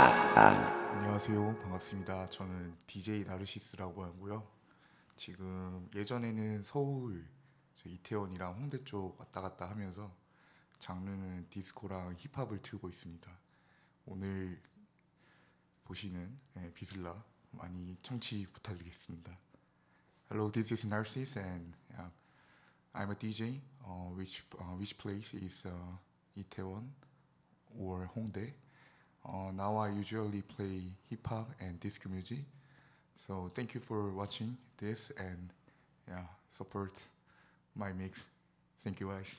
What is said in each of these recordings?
안녕하세요. 반갑습니다. 저는 DJ 나르시스라고 하고요. 지금 예전에는 서울 저 이태원이랑 홍대 쪽 왔다 갔다 하면서 장르는 디스코랑 힙합을 틀고 있습니다. 오늘 보시는 예, 비슬라 많이 청취 부탁드리겠습니다. Hello, this is Narcissus and yeah, I'm a DJ. Uh, which uh, which place is uh, Itaewon or Hongdae? Uh, now I usually play hip hop and disco music. So thank you for watching this and yeah, support my mix. Thank you guys.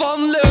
van leuk.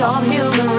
all human.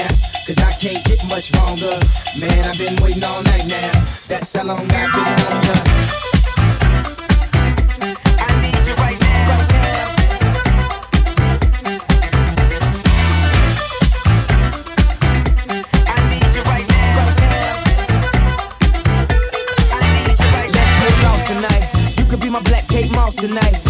Now, cause I can't get much longer. Man, I've been waiting all night now, that's how long I've been on ya. I need you right now, I need you right now. I need you right now, you right now. Let's get lost tonight.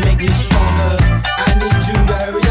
I need to hurry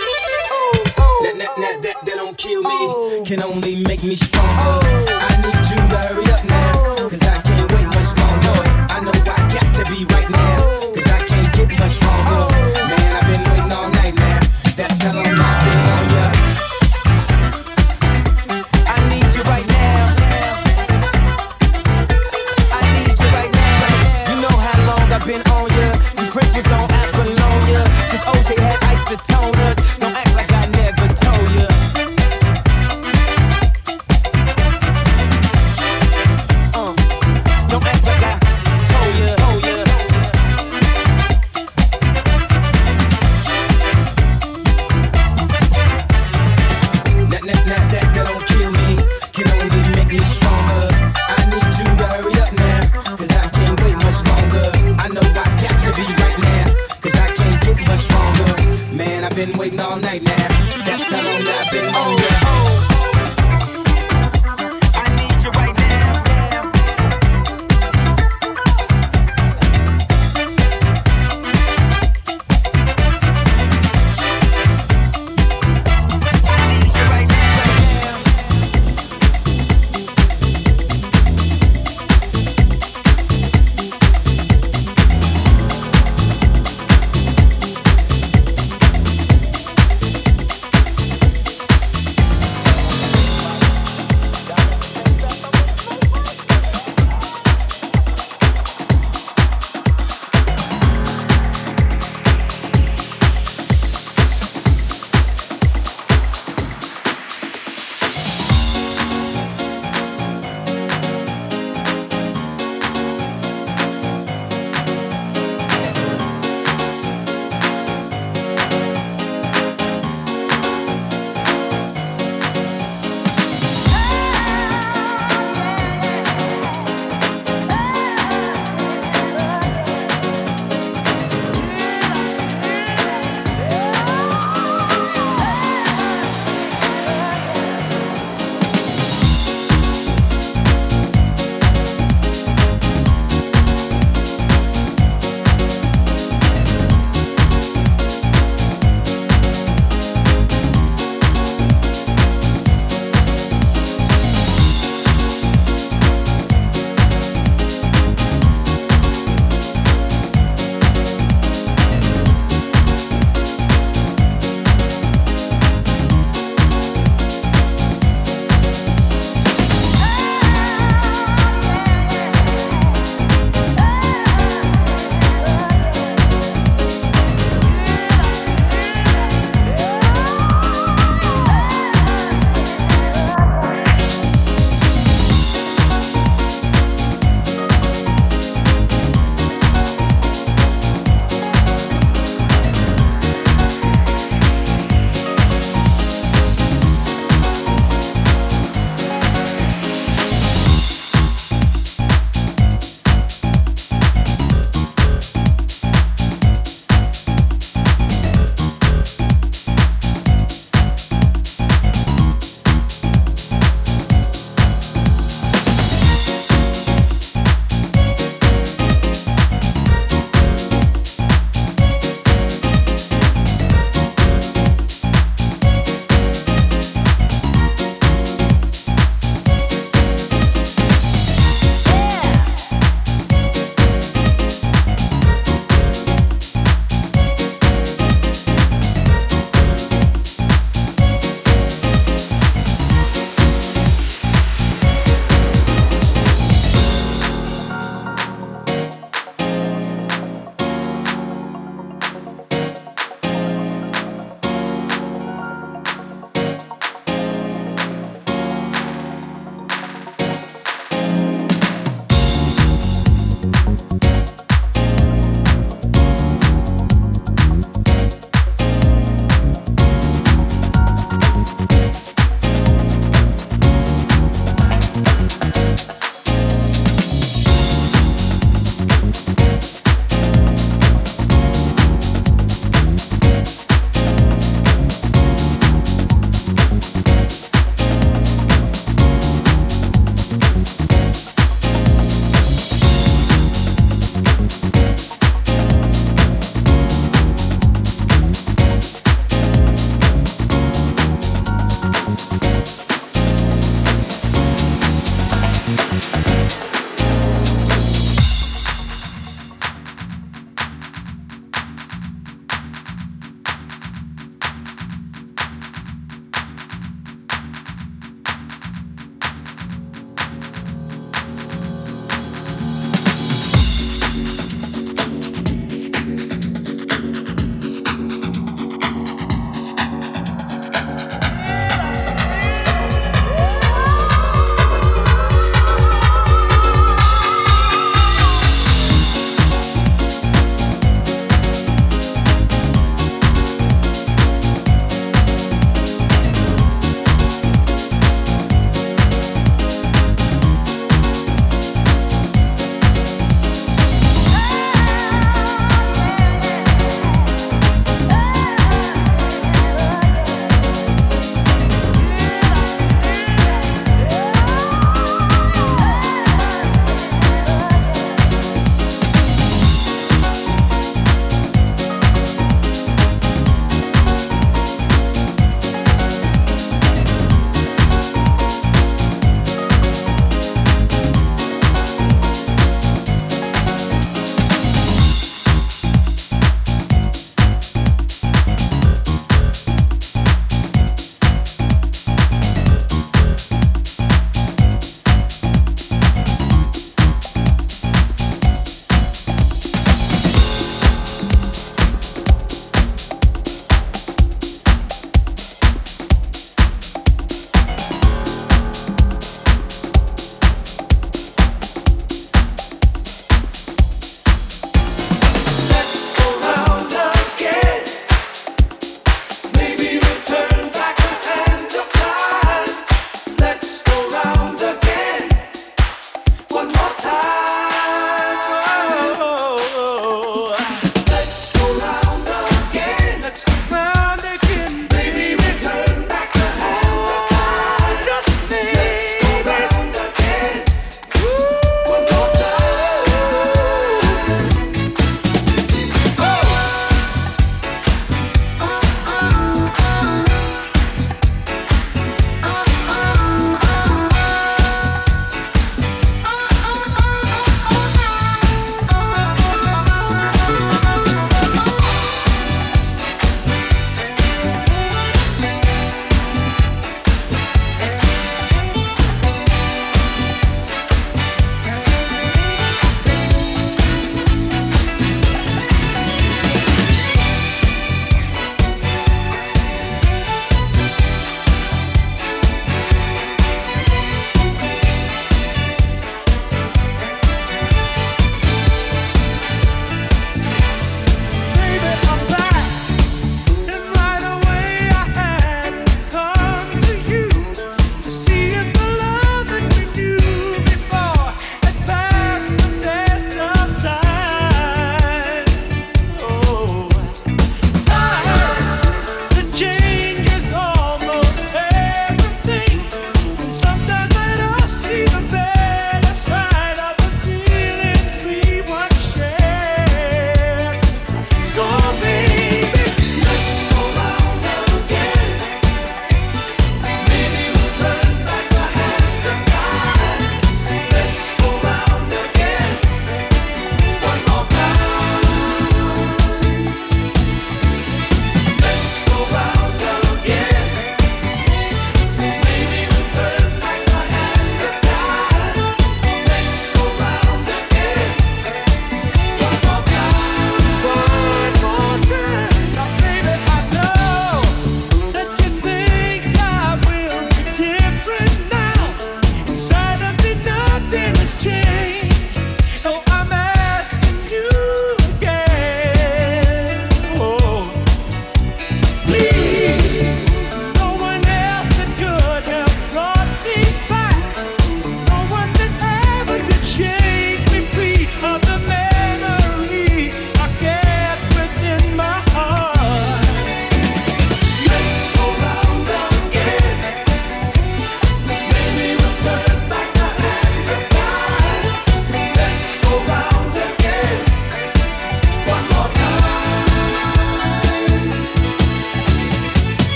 That, that, that, that, that don't kill me, oh. can only make me stronger. Oh. I need you to hurry up now, cause I can't wait much longer. I know I got to be right now,